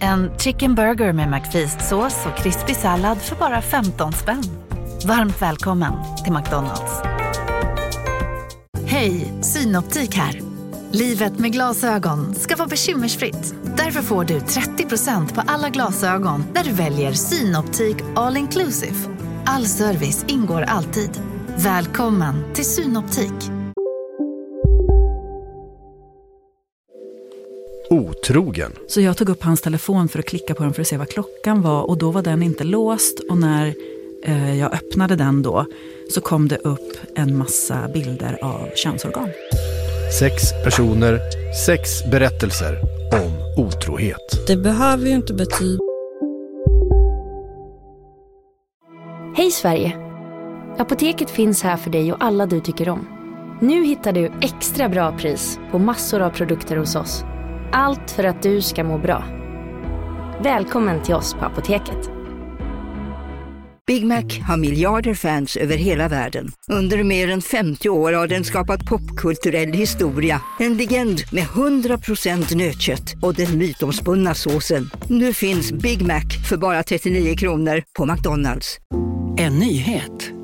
En chicken burger med McFeast-sås och krispig sallad för bara 15 spänn. Varmt välkommen till McDonalds. Hej, Synoptik här. Livet med glasögon ska vara bekymmersfritt. Därför får du 30% på alla glasögon när du väljer Synoptik All Inclusive. All service ingår alltid. Välkommen till Synoptik. Otrogen. Så jag tog upp hans telefon för att klicka på den för att se vad klockan var och då var den inte låst och när eh, jag öppnade den då så kom det upp en massa bilder av könsorgan. Sex personer, sex berättelser om otrohet. Det behöver ju inte betyda... Hej Sverige! Apoteket finns här för dig och alla du tycker om. Nu hittar du extra bra pris på massor av produkter hos oss. Allt för att du ska må bra. Välkommen till oss på Apoteket. Big Mac har miljarder fans över hela världen. Under mer än 50 år har den skapat popkulturell historia. En legend med 100% nötkött och den mytomspunna såsen. Nu finns Big Mac för bara 39 kronor på McDonalds. En nyhet.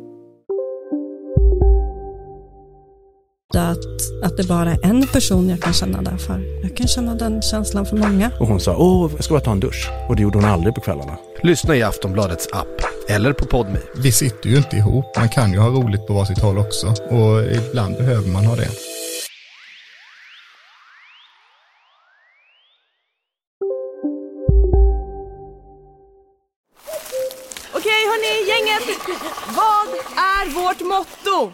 Att, att det bara är en person jag kan känna det för. Jag kan känna den känslan för många. Och hon sa, åh, jag ska bara ta en dusch. Och det gjorde hon aldrig på kvällarna. Lyssna i Aftonbladets app. Eller på Podme. Vi sitter ju inte ihop. Man kan ju ha roligt på varsitt håll också. Och ibland behöver man ha det. Okej hörni, gänget! Vad är vårt motto?